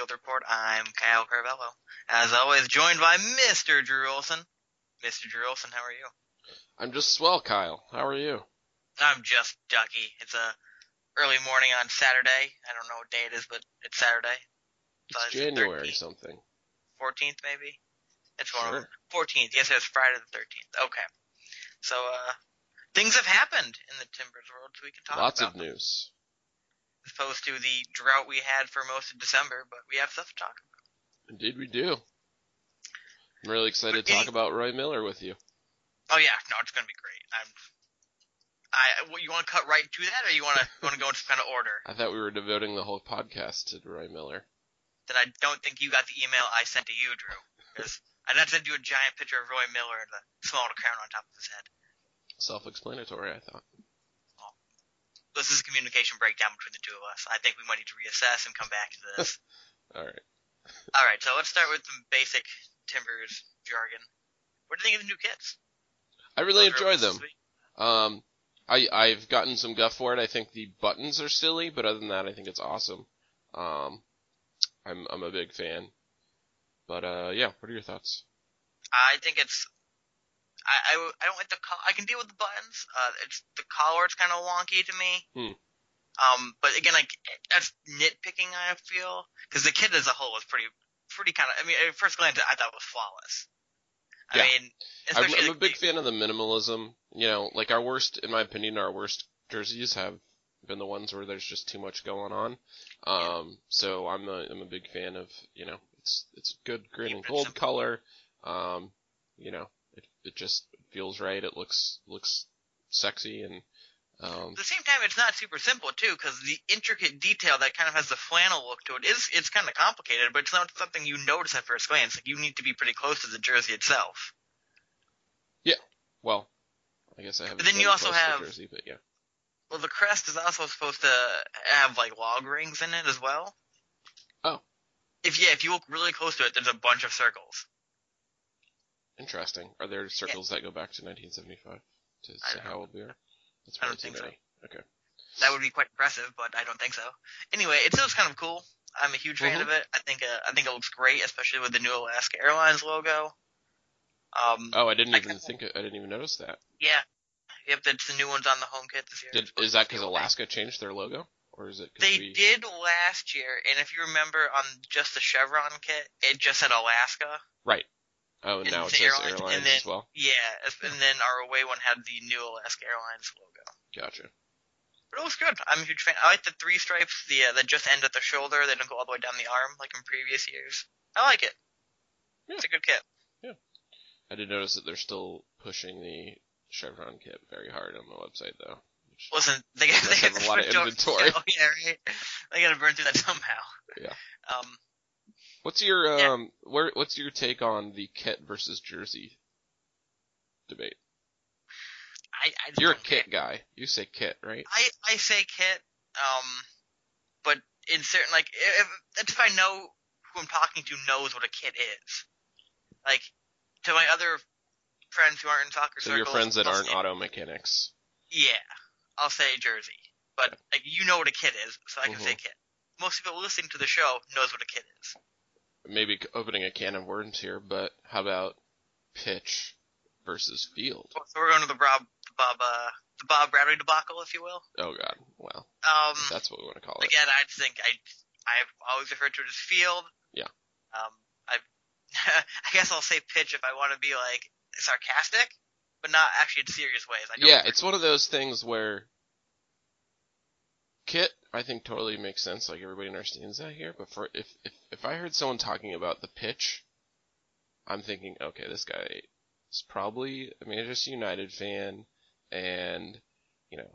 Field Report. I'm Kyle Carvello. As always, joined by Mr. Drew Olson. Mr. Drew Olson, how are you? I'm just swell, Kyle. How are you? I'm just ducky. It's a early morning on Saturday. I don't know what day it is, but it's Saturday. It's it's January 13th. something. 14th, maybe? It's one of Sure. 14th. Yes, it's Friday the 13th. Okay. So, uh, things have happened in the Timbers world, so we can talk Lots about of news. As opposed to the drought we had for most of December, but we have stuff to talk about. Indeed, we do. I'm really excited to talk about Roy Miller with you. Oh yeah, no, it's gonna be great. I'm. I, what, you want to cut right to that, or you want to want to go in some kind of order? I thought we were devoting the whole podcast to Roy Miller. Then I don't think you got the email I sent to you, Drew. Because I send you a giant picture of Roy Miller and a small crown on top of his head. Self-explanatory, I thought. This is a communication breakdown between the two of us. I think we might need to reassess and come back to this. All right. All right, so let's start with some basic Timbers jargon. What do you think of the new kits? I really Those enjoy them. Um, I I've gotten some guff for it. I think the buttons are silly, but other than that, I think it's awesome. Um, I'm I'm a big fan. But uh, yeah. What are your thoughts? I think it's. I, I, I don't like the col- I can deal with the buttons. Uh, it's the collar. It's kind of wonky to me. Hmm. Um, but again, like that's nitpicking. I feel because the kit as a whole was pretty, pretty kind of. I mean, at first glance, I thought it was flawless. I Yeah. mean, I'm, I'm a big fan of the minimalism. You know, like our worst, in my opinion, our worst jerseys have been the ones where there's just too much going on. Um, so I'm a I'm a big fan of you know it's it's good green and gold color. Um, you know, it just feels right. It looks looks sexy and um, At the same time, it's not super simple too, because the intricate detail that kind of has the flannel look to it is it's kind of complicated, but it's not something you notice at first glance. Like you need to be pretty close to the jersey itself. Yeah. Well, I guess I haven't. But then you also close to the have- jersey, but yeah. Well, the crest is also supposed to have like log rings in it as well. Oh. If yeah, if you look really close to it, there's a bunch of circles. Interesting. Are there circles that go back to 1975 to say how old we are? That's I don't think so. Okay. That would be quite impressive, but I don't think so. Anyway, it still kind of cool. I'm a huge fan Mhm. of it. I think uh, I think it looks great, especially with the new Alaska Airlines logo. Um, Oh, I didn't I even kinda- think. I didn't even notice that. yeah, yep, that's the new ones on the home kit this year. Did, is that because. Alaska changed their logo, or is it? They we... did last year, and if you remember on just the Chevron kit, it just said Alaska. Right. Oh, And now it says airline- airlines, and then- as well. Yeah, and then our away one had the new Alaska Airlines logo. Gotcha. But it looks good. I'm a huge fan. I like the three stripes, the uh, that just end at the shoulder. They don't go all the way down the arm like in previous years. I like it. Yeah. It's a good kit. Yeah. I did notice that they're still pushing the Chevron kit very hard on the website, though. Listen, they got they have got a lot of over- inventory. Oh, yeah, right. They got to burn through that somehow. Yeah. Um, what's your Yeah. um? Where? What's your take on the kit versus jersey debate? I, I You're a kit guy. You say kit, right? I I say kit. Um, but in certain like if that's if I know who I'm talking to knows what a kit is. Like to my other friends who aren't in soccer So your friends that I'll aren't say- auto mechanics. Yeah, I'll say Jersey, but like you know what a kit is, so I can say Mhm. kit. Most people listening to the show knows what a kit is. Maybe opening a can of worms here, but how about pitch versus field? So we're going to the Bob, the Bob, uh, the Bob Bradley debacle, if you will. Oh God. Well, Um, that's what we want to call it. again, I think I, I've always referred to it as field. Yeah. Um, I, I guess I'll say pitch if I want to be like sarcastic, but not actually in serious ways. I don't Yeah, it's one of those things where kit I think totally makes sense, like everybody understands that here. But for if if if I heard someone talking about the pitch, I'm thinking, okay, this guy is probably a Manchester United fan, and you know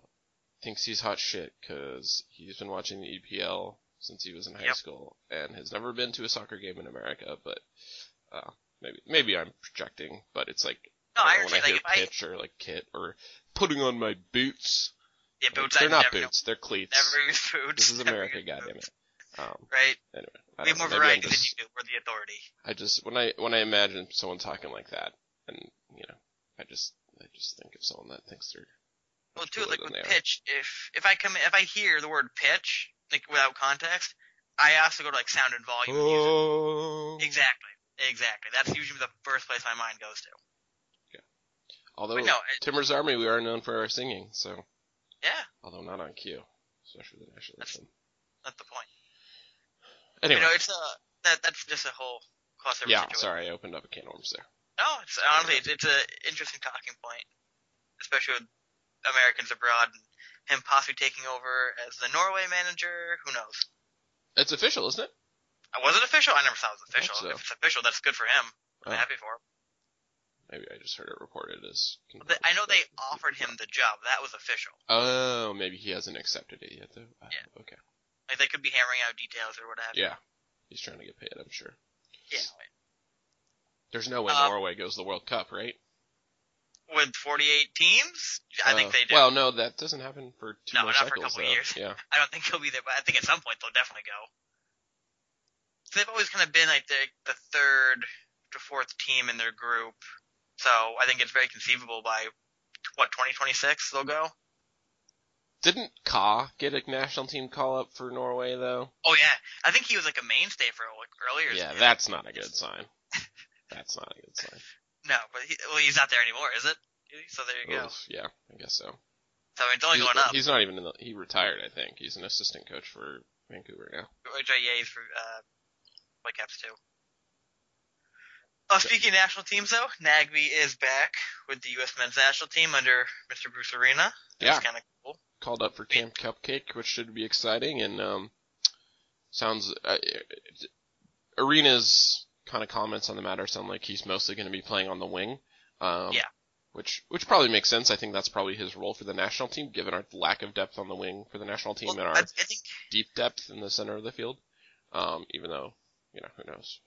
thinks he's hot shit because he's been watching the EPL since he was in high Yep. school and has never been to a soccer game in America. But uh, maybe maybe I'm projecting, but it's like No, I I don't know, understand. when I Like hear if I, pitch or like kit or putting on my boots. yeah, like, boots. they're I not boots, they're cleats. Never use boots. This is America, goddammit. Um, Right? anyway, We have more know, variety just, than you do. We're the authority. I just when I when I imagine someone talking like that, and you know, I just I just think of someone that thinks they're Well, too, like with they are. pitch, if if I come if I hear the word pitch like without context, I also go to like sound and volume. and. Oh. Exactly, exactly. That's usually the first place my mind goes to. Yeah. Although But no, it, Timber's Army, we are known for our singing, so yeah, although not on cue, especially the national anthem. that's the point. Anyway, You know, it's a that that's just a whole crossover yeah, situation. sorry, I opened up a can of worms there. No, it's honestly it's, it's a interesting talking point, especially with Americans abroad and him possibly taking over as the Norway manager. Who knows? It's official, isn't it? Uh, Was it official? I never saw it was official. so. If it's official, that's good for him. I'm Oh. happy for him. Maybe I just heard it reported as. I know they offered him the job. That was official. Oh, maybe he hasn't accepted it yet, though. Yeah. Okay. Like they could be hammering out details or what have you. Yeah. He's trying to get paid, I'm sure. Yeah. There's no way Um, Norway goes to the World Cup, right? With 48 teams, I think Uh, they do. Well, no, that doesn't happen for two No, more not for a couple though. years. Yeah. I don't think he'll be there, but I think at some point they'll definitely go. So they've always kind of been like the the third to fourth team in their group. So I think it's very conceivable by what 2026 they'll go. Didn't Kah get a national team call up for Norway, though? Oh yeah, I think he was like a mainstay for like earlier. Yeah, seasons. that's not a good sign. That's not a good sign. no, but he, well, he's not there anymore, is it? So there you go. Yeah, I guess so. So I mean, it's only he's, going up. he's not even in the. He retired, I think. He's an assistant coach for Vancouver now. Which are yays for uh, Whitecaps too. Oh, speaking of national teams though, Nagbe is back with the U.S. men's national team under Mr. Bruce Arena. Yeah. That's kind of cool. Called up for Camp Cupcake, which should be exciting, and um, sounds. Uh, Arena's kind of comments on the matter sound like he's mostly going to be playing on the wing. Um, Yeah. Which which probably makes sense. I think that's probably his role for the national team, given our lack of depth on the wing for the national team Well, and our I think deep depth in the center of the field. Um, even though you know who knows.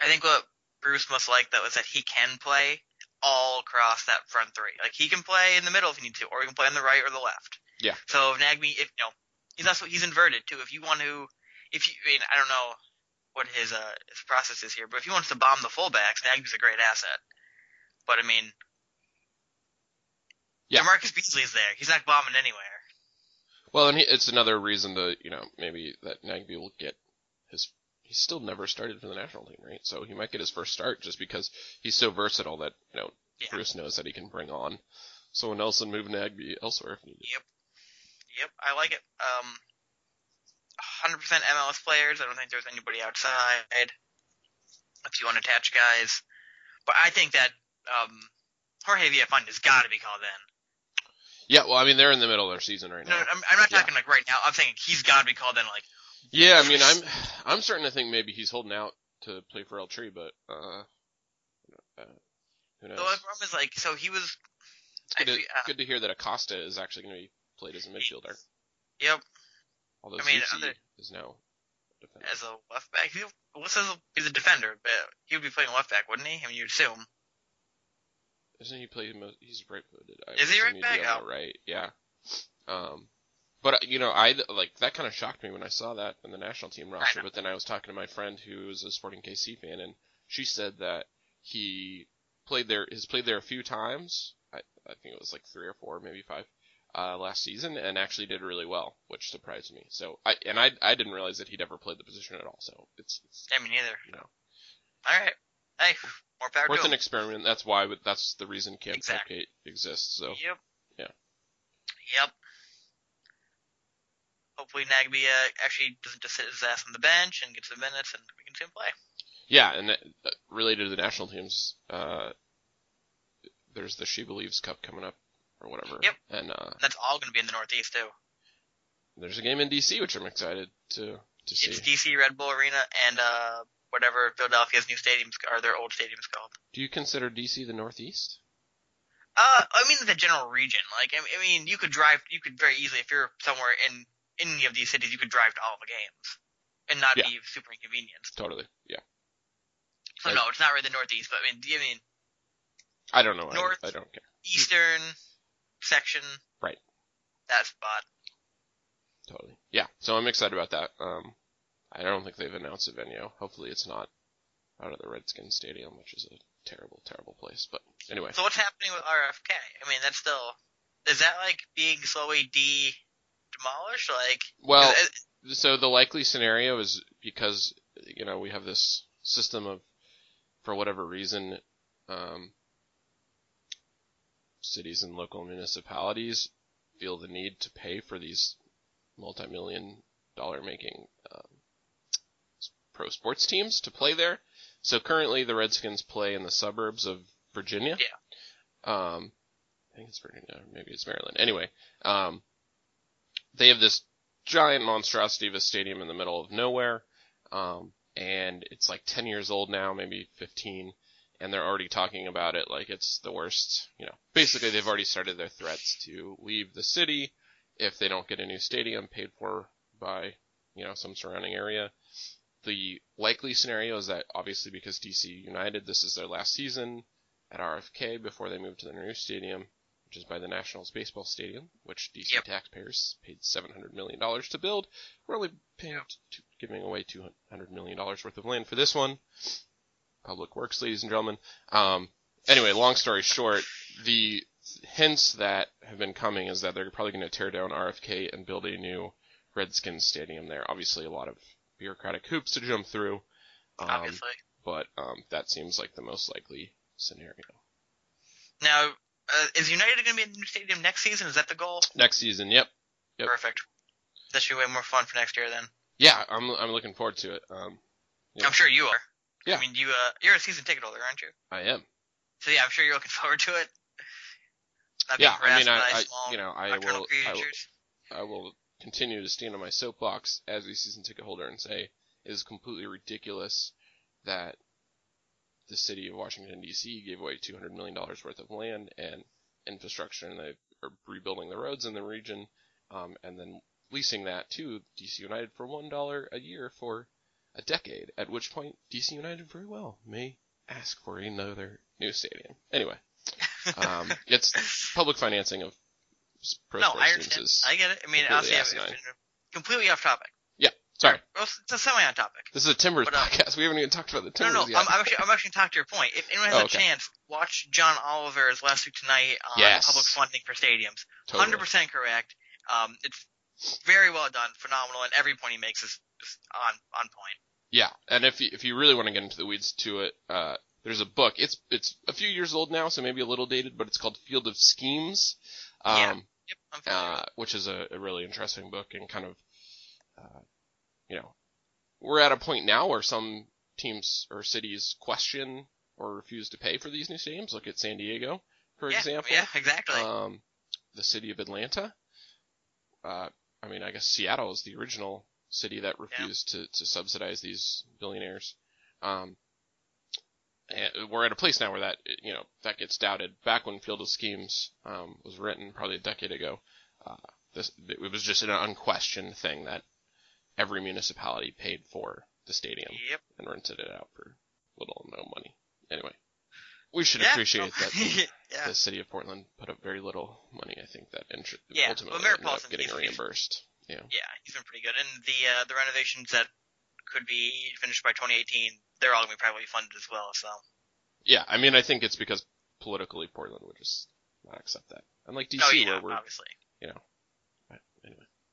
I think what Bruce must like though is that he can play all across that front three. Like he can play in the middle if he needs to, or he can play on the right or the left. Yeah. So if Nagbe, if you know, he's also he's inverted too. If you want to, if you, I mean, I don't know what his uh his process is here, but if he wants to bomb the fullbacks, Nagbe's a great asset. But I mean, Yeah. Marcus Beasley's there. He's not bombing anywhere. Well, and he, it's another reason to, you know, maybe that Nagbe will get his. He's still never started for the national team, right? So he might get his first start just because he's so versatile that you know Yeah. Bruce knows that he can bring on someone else and move Nagbe elsewhere if needed. Yep. Yep, I like it. Um, 100% MLS players. I don't think there's anybody outside. If you want to attach guys, but I think that um, Jorge Villafaña's got to be called in. Yeah, well, I mean they're in the middle of their season right No, now. I'm, I'm not Yeah. talking like right now. I'm saying he's got to be called in. Like, Yeah, I mean I'm I'm starting to think maybe he's holding out to play for El Tri, but uh, uh who knows? the only problem is like, so he was. It's good, I to, uh, good to hear that Acosta is actually going to be played as a midfielder, Yep, although I mean, other- is now defender. as a left back. He, well, says he's a defender, but he would be playing left back, wouldn't he? I mean, you'd assume. Isn't he played? Most, he's right-footed. I Is he right back? the right, yeah. Um, but uh, you know, I like that kind of shocked me when I saw that in the national team roster. But then I was talking to my friend who is a Sporting KC fan, and she said that he played there, has played there a few times. I, I think it was like three or four, maybe five, uh, last season, and actually did really well, which surprised me. So I and I I didn't realize that he'd ever played the position at all. So it's, it's I mean, neither. you know All right. Hey, more power worth to an experiment. That's why. That's the reason Camp Exactly. Cupcake exists. So Yep. Yeah. Yep. Hopefully Nagbe uh, actually doesn't just sit his ass on the bench and gets the minutes and we can see him play. Yeah, and uh, related to the national teams, uh, there's the She Believes Cup coming up or whatever. Yep. And uh, That's all going to be in the Northeast too. there's a game in DC which I'm excited to to see. It's DC Red Bull Arena and uh whatever Philadelphia's new stadiums or their old stadiums called. Do you consider DC the Northeast? Uh, I mean the general region. Like I I mean, you could drive. You could very easily, if you're somewhere in any of these cities, you could drive to all the games and not Yeah. be super inconvenienced. Totally. Yeah. So I- no, it's not really the Northeast, but I mean, I mean I don't know. North. I, I don't care. Eastern section. Right. That spot. Totally. Yeah. So I'm excited about that. Um, I don't think they've announced a venue. Hopefully it's not out of the Redskins Stadium, which is a terrible, terrible place. But anyway. So what's happening with RFK? I mean, that's still is that like being slowly de demolished? Like, Well, it- so the likely scenario is because you know we have this system of, for whatever reason, um, cities and local municipalities feel the need to pay for these multi-million dollar making um, pro sports teams to play there. So currently the Redskins play in the suburbs of Virginia. Yeah. Um, I think it's Virginia, maybe it's Maryland. Anyway, um, they have this giant monstrosity of a stadium in the middle of nowhere. Um, and it's like 10 years old now, maybe 15, and they're already talking about it like it's the worst, you know. Basically, they've already started their threats to leave the city if they don't get a new stadium paid for by, you know, some surrounding area. The likely scenario is that obviously because DC United, this is their last season at RFK before they move to the new stadium, which is by the Nationals baseball stadium, which DC Yep. taxpayers paid $700 million to build. We're only paying, to, giving away $200 million worth of land for this one. Public Works, ladies and gentlemen. Um, anyway, long story short, the hints that have been coming is that they're probably going to tear down RFK and build a new Redskins stadium there. Obviously, a lot of bureaucratic hoops to jump through. Um, Obviously. but um, that seems like the most likely scenario. Now, uh, is United going to be in the new stadium next season? Is that the goal? Next season, yep. Yep. Perfect. That should be way more fun for next year then. Yeah, I'm I'm looking forward to it. Um, Yeah. I'm sure you are. Yeah. I mean, you uh, you're a season ticket holder, aren't you? I am. So yeah, I'm sure you're looking forward to it. Not Yeah, I mean, I, I you know, I will, I will. I will continue to stand on my soapbox as a season ticket holder and say it is completely ridiculous that the city of Washington D.C. gave away 200 million dollars worth of land and infrastructure, and they are rebuilding the roads in the region, um, and then leasing that to DC United for one dollar a year for a decade. At which point, DC United very well may ask for another new stadium. Anyway, um, it's public financing of pro no, sports I teams is I get it. I mean, honestly, completely off topic. Sorry. Well, it's a semi on topic. This is a Timbers But, uh, podcast. We haven't even talked about the No, Timbers no, yet. I'm, I'm actually, I'm actually talking to your point. If anyone has Oh, a okay. chance, watch John Oliver's last week tonight on Yes. public funding for stadiums. Totally. Hundred percent correct. Um, it's very well done, phenomenal, and every point he makes is, is on on point. Yeah, and if you, if you really want to get into the weeds to it, uh, there's a book. It's it's a few years old now, so maybe a little dated, but it's called Field of Schemes, um, Yeah. Yep, I'm uh, which is a, a really interesting book and kind of, uh, you know, we're at a point now where some teams or cities question or refuse to pay for these new stadiums. Look at San Diego, for yeah, example. yeah, exactly. Um, the city of Atlanta. Uh, I mean, I guess Seattle is the original city that refused to, to subsidize these billionaires. Um, and we're at a place now where that, you know, that gets doubted. Back when Field of Schemes, um, was written probably a decade ago, uh, this, it was just an unquestioned thing that every municipality paid for the stadium yep. and rented it out for little or no money. Anyway, we should Yeah, appreciate no. that the, yeah. the city of Portland put up very little money. I think that Yeah, ultimately ended up getting reimbursed. Yeah. Yeah, he's been pretty good. And the uh, the renovations that could be finished by 2018, they're all gonna be privately funded as well. So Yeah, I mean, I think it's because politically Portland would just not accept that. Unlike DC, oh yeah, where we're, obviously. but anyway.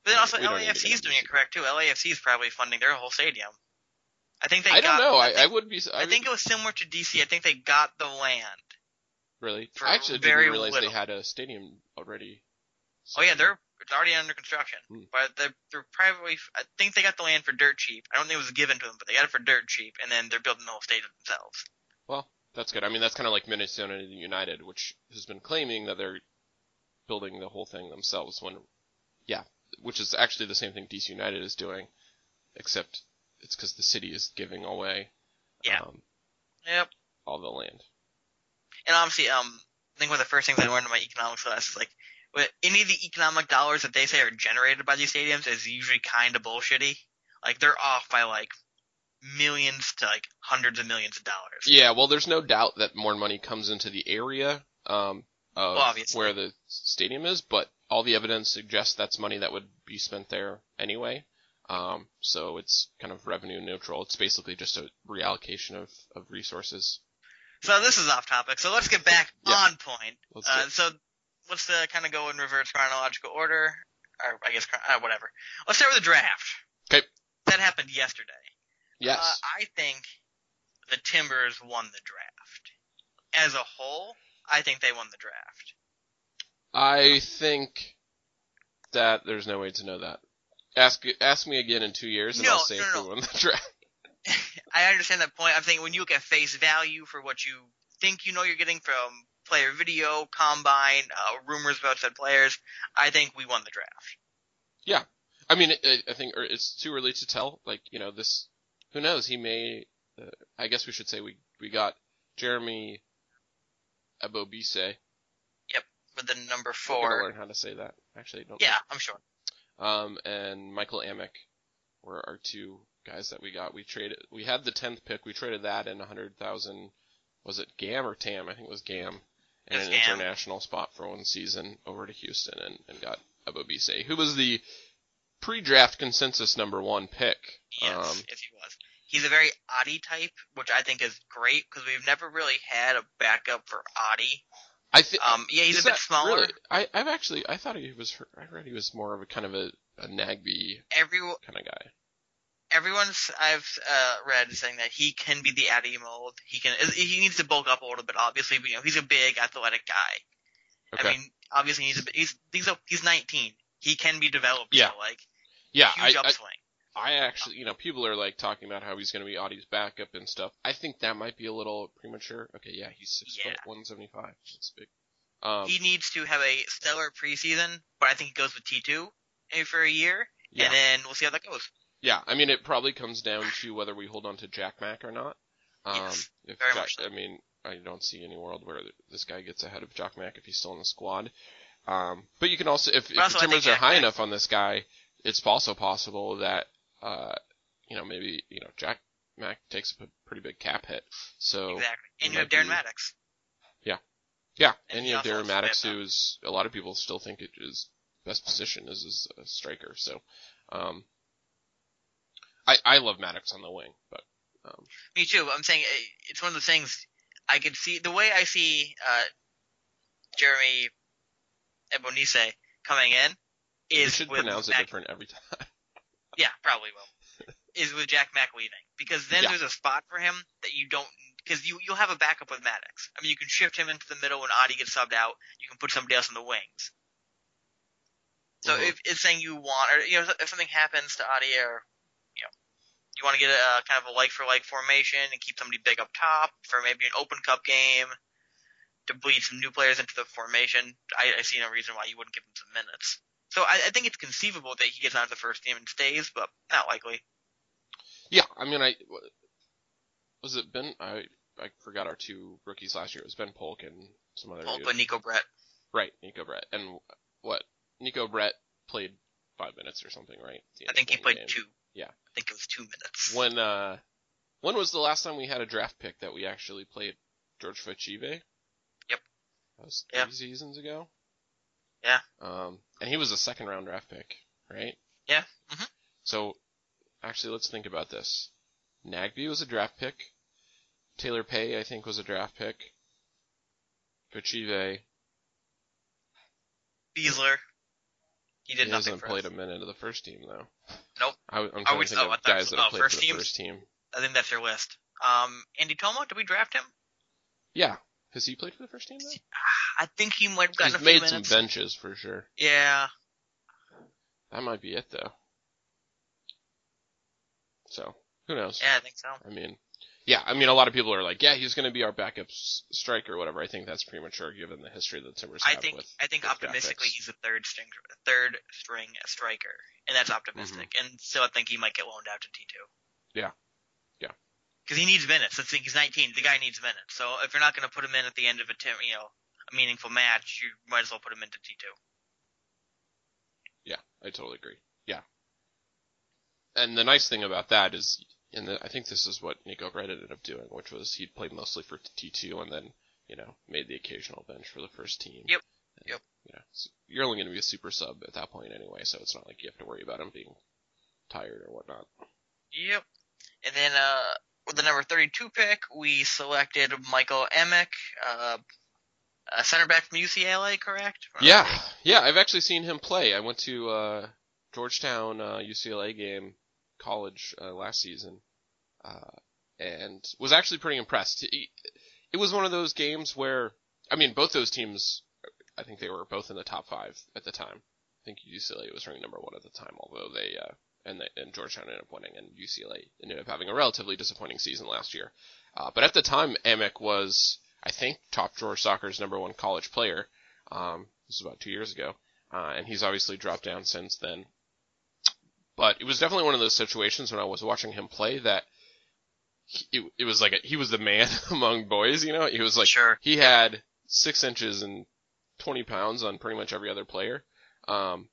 But then also we don't need to LAFC is doing it correct too. LAFC is probably funding their whole stadium. I think they I got. don't know. I, think, I would be. I, I think it was similar to DC. I think they got the land. really. I actually didn't realize little. they had a stadium already. Oh yeah, they're it's already under construction. Hmm. But they're, they're privately. I think they got the land for dirt cheap. I don't think it was given to them, but they got it for dirt cheap, and then they're building the whole stadium themselves. Well, that's good. I mean, that's kind of like Minnesota United, which has been claiming that they're building the whole thing themselves. When, yeah, which is actually the same thing DC United is doing, except it's because the city is giving away, Yeah. um, Yep. all the land. And obviously, um, I think one of the first things I learned in my economics class is like, any of the economic dollars that they say are generated by these stadiums is usually kind of bullshitty. Like they're off by like millions to like hundreds of millions of dollars. Yeah, well, there's no doubt that more money comes into the area um, of Well, where the stadium is, but all the evidence suggests that's money that would be spent there anyway. Um, so it's kind of revenue neutral. It's basically just a reallocation of, of resources. So this is off topic. So let's get back Yeah. on point. Uh, so let's uh, kind of go in reverse chronological order, or I guess uh, whatever. Let's start with the draft. Okay. That happened yesterday. Yes. Uh, I think the Timbers won the draft. As a whole, I think they won the draft. I think that there's no way to know that. Ask ask me again in two years, and No, I'll say no, if no. we won the draft. I understand that point. I'm saying when you look at face value for what you think you know you're getting from player video, combine, uh, rumors about said players, I think we won the draft. Yeah, I mean, I, I think it's too early to tell. Like you know, this who knows? He may. Uh, I guess we should say we we got Jeremy Abobise. With the number We're gonna four. learn how to say that. Actually, don't. Yeah, I'm sure. Um, and Michael Amick were our two guys that we got. We traded. We had the tenth pick. We traded that and a hundred thousand. Was it Gam or Tam? I think it was Gam. And was an Gam. international spot for one season over to Houston and, and got Abobise, who was the pre-draft consensus number one pick. Yes, Um, yes, he was. He's a very Adi type, which I think is great because we've never really had a backup for Adi. I think. Um, yeah, he's a bit smaller. Really? I, I've actually, I thought he was, I read he was more of a kind of a, a Nagbe Every kind of guy. everyone's I've uh, read saying that he can be the Adi mold. He can. He needs to bulk up a little bit, obviously. But, you know, he's a big, athletic guy. Okay. I mean, obviously he's a, he's he's a, he's 19. He can be developed. Yeah. So, like yeah, huge I, upswing. I actually, you know, people are like talking about how he's going to be Adi's backup and stuff. I think that might be a little premature. Okay, yeah, he's six Yeah. foot one seventy five. That's big. Um, he needs to have a stellar preseason, but I think he goes with T2 for a year, yeah, and then we'll see how that goes. yeah. I mean, it probably comes down to whether we hold on to Jack Mack or not. Um, Yes, if very Jack, much so. I mean, I don't see any world where this guy gets ahead of Jack Mack if he's still in the squad. Um, but you can also, if, if also, the I Timbers are high Mack- enough on this guy, it's also possible that, uh, you know, maybe you know Jack Mack takes a p- pretty big cap hit. So exactly. And you have Darren be- Mattocks. Yeah, And and you have Darren Mattocks, who is a lot of people still think it is best position is as a striker. So, um, I I love Mattocks on the wing, but um, Me too. I'm saying uh, it's one of the things I could see the way I see uh, Jeremy Ebonise coming in is you should pronounce it different every time. Yeah, probably will. is with Jack Mack leaving because then Yeah. there's a spot for him that you don't because you you'll have a backup with Mattocks. I mean, you can shift him into the middle when Adi gets subbed out. You can put somebody else in the wings. So Mhm. if it's saying you want, or you know, if something happens to Adi, or you know, you want to get a kind of a like for like formation and keep somebody big up top for maybe an Open Cup game to bleed some new players into the formation. I, I see no reason why you wouldn't give him some minutes. So I, I think it's conceivable that he gets onto the first team and stays, but not likely. yeah, I mean, I was it Ben? I I forgot our two rookies last year. It was Ben Polk and some other dude. but Neco Brett. right, Neco Brett, and what Neco Brett played five minutes or something, right? At the end I think he played game. two. Yeah. I think it was two minutes. When uh, when was the last time we had a draft pick that we actually played George Fochive? Yep. That was three seasons ago. Yeah. Um, and he was a second round draft pick, right? Yeah. Mhm. So, actually, let's think about this. Nagbe was a draft pick. Taylor Peay, I think, was a draft pick. Fochive, Besler. He did he nothing hasn't played us. a minute of the first team though. Nope. I, am Are trying we- to think oh, of guys that oh, played first for the teams? first team. I think that's your list. Um, Andy Thoma, did we draft him? Yeah, has he played for the first team though? I think he might have gotten He's a few made some benches for sure. Yeah. That might be it though. So who knows? Yeah, I think so. I mean, yeah, I mean, a lot of people are like, yeah, he's going to be our backup s- striker or whatever. I think that's premature given the history that the Timbers I think with. I think optimistically graphics. he's a third string third string striker, and that's optimistic. Mm-hmm. And so I think he might get loaned out to T two. Yeah. Because he needs minutes. Let's think he's 19. The guy needs minutes. So if you're not going to put him in at the end of a tim- you know a meaningful match, you might as well put him into T two. Yeah, I totally agree. Yeah. And the nice thing about that is, and the, I think this is what Neco Brett ended up doing, which was he played mostly for T2 and then, you know, made the occasional bench for the first team. Yep. And, Yep. You know, so you're only going to be a super sub at that point anyway, so it's not like you have to worry about him being tired or whatnot. Yep. And then uh, with the number 32 pick, we selected Michael Amick, uh, a center back from UCLA, correct? Yeah, yeah, I've actually seen him play. I went to uh Georgetown uh, UCLA game college uh, last season, uh, and was actually pretty impressed. It, was one of those games where, I mean, both those teams, I think they were both in the top five at the time. I think UCLA was ranked number one at the time, although they uh, and, they, and Georgetown ended up winning, and UCLA ended up having a relatively disappointing season last year. Uh, but at the time, Amick was, I think, top drawer soccer's number one college player. Um, this was about two years ago, uh, and he's obviously dropped down since then. But it was definitely one of those situations when I was watching him play that he, it, it was like a, he was the man among boys. You know, he was like Sure. he had six inches and twenty pounds on pretty much every other player. Um,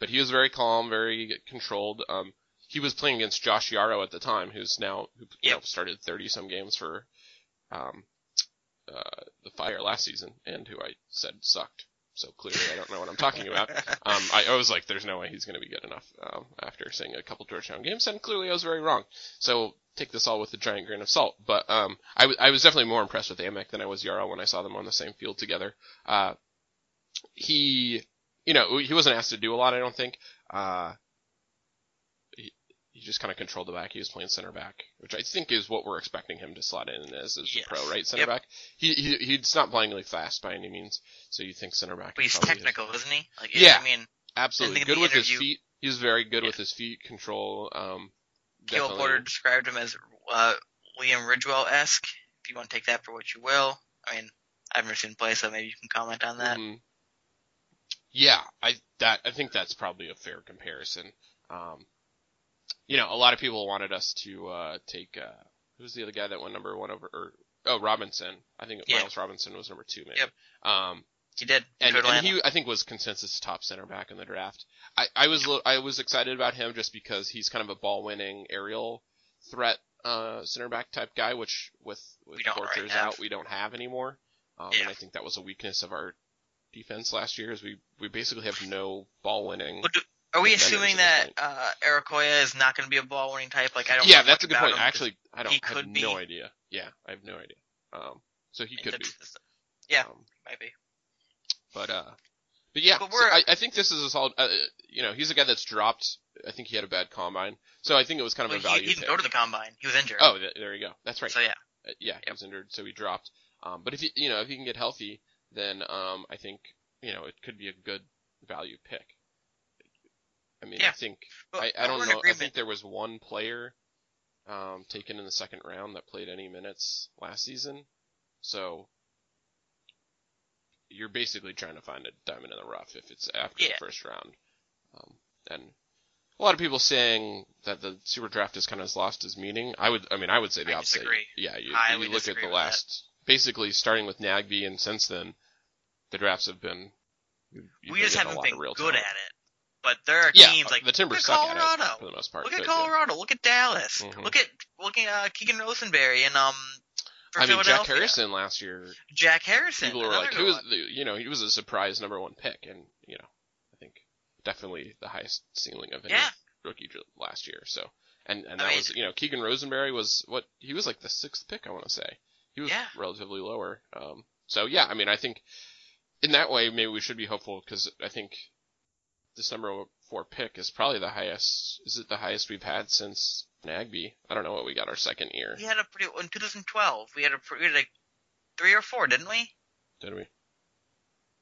but he was very calm, very controlled. Um, he was playing against Josh Yaro at the time, who's now who you know, started thirty some games for um, uh, the Fire last season, and who I said sucked. So clearly, I don't know what I'm talking about. Um, I, I was like, there's no way he's going to be good enough um, after seeing a couple Georgetown games, and clearly I was very wrong. So take this all with a giant grain of salt. But um, I, w- I was definitely more impressed with Amick than I was Yaro when I saw them on the same field together. Uh, he, you know, he wasn't asked to do a lot, I don't think. Uh, he, he just kind of controlled the back. He was playing center back, which I think is what we're expecting him to slot in as, as Yes. a pro, right? Center Yep. back. He, he he's not blindly fast by any means, so you think center back. But he's technical, isn't he? Like, Yeah. I mean, Absolutely good with his feet. He was very good Yeah. with his feet control. Um, definitely- Porter described him as uh, Liam Ridgewell-esque. If you want to take that for what you will. I mean, I've never seen play, so maybe you can comment on that. Mhm. Yeah, I that I think that's probably a fair comparison. Um, you know, a lot of people wanted us to uh, take uh, who's the other guy that went number one over or oh Robinson. I think Yeah. Miles Robinson was number two maybe. Yep. Um, He did. and, and he I think was consensus top center back in the draft. I, I was I was excited about him just because he's kind of a ball winning aerial threat uh, center back type guy, which with with right out we don't have anymore. Um, Yeah. And I think that was a weakness of our defense last year is we we basically have no ball winning. Do- Are we assuming that uh, Arokoyo is not going to be a ball winning type? Like I don't. Yeah, that's a good point. Actually, I don't he I have could no idea. Yeah, I have no idea. Um, so he could be. Yeah. Um, might be. But uh, but yeah, But so I, I think this is a solid. Uh, you know, he's a guy that's dropped. I think he had a bad combine, so I think it was kind of Well, a value he, he didn't pick. go to the combine. He was injured. oh, th- there you go. That's right. So yeah. Uh, yeah, he was injured, so he dropped. Um, but if he, you know, if he can get healthy, then um, I think you know it could be a good value pick. I mean, I think I, I don't know. I think there was one player um, taken in the second round that played any minutes last season, so you're basically trying to find a diamond in the rough if it's after Yeah. the first round. Um, and a lot of people saying that the super draft has kind of lost its meaning. I would, I mean, I would say the I opposite. disagree. Yeah, you, you look at the last, basically starting with Nagbe and since then, the drafts have been. we just haven't been real good at it. But there are Yeah, teams like the Timbers look at suck at Colorado. it for the most part. Look at but, yeah. Colorado. Look at Dallas. Mhm. Look at look at uh, Keegan Rosenberry and um. For I mean, Jack Harrison last year, Jack Harrison. people were like, "Who was the, you know, he was a surprise number one pick," and you know, I think definitely the highest ceiling of any Yeah. rookie last year. So, and and I that mean- was you know, Keegan Rosenberry was what he was like the sixth pick, I want to say. He was Yeah. relatively lower. Um, so yeah, I mean, I think in that way maybe we should be hopeful because I think this number four pick is probably the highest. Is it the highest we've had since Nagbe? I don't know what we got our second year. We had a pretty in 2012. We had a we had like three or four, didn't we? Did we?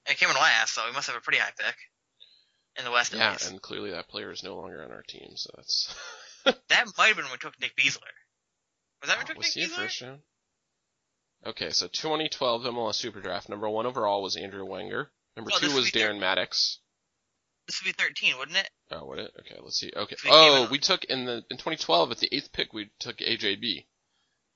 It came in last, so we must have a pretty high pick in the West. Yeah, and clearly that player is no longer on our team, so that's. that might have been when we took Nick Besler. Was that when we took was he Nick Besler? Okay, so 2012 MLS Super Draft. Number one overall was Andrew Wenger. Number Oh, two was Darren Mattocks. This would be 13, wouldn't it? Oh, would it? Okay, let's see. Okay. Oh, we took in the in 2012 at the eighth pick. We took AJB,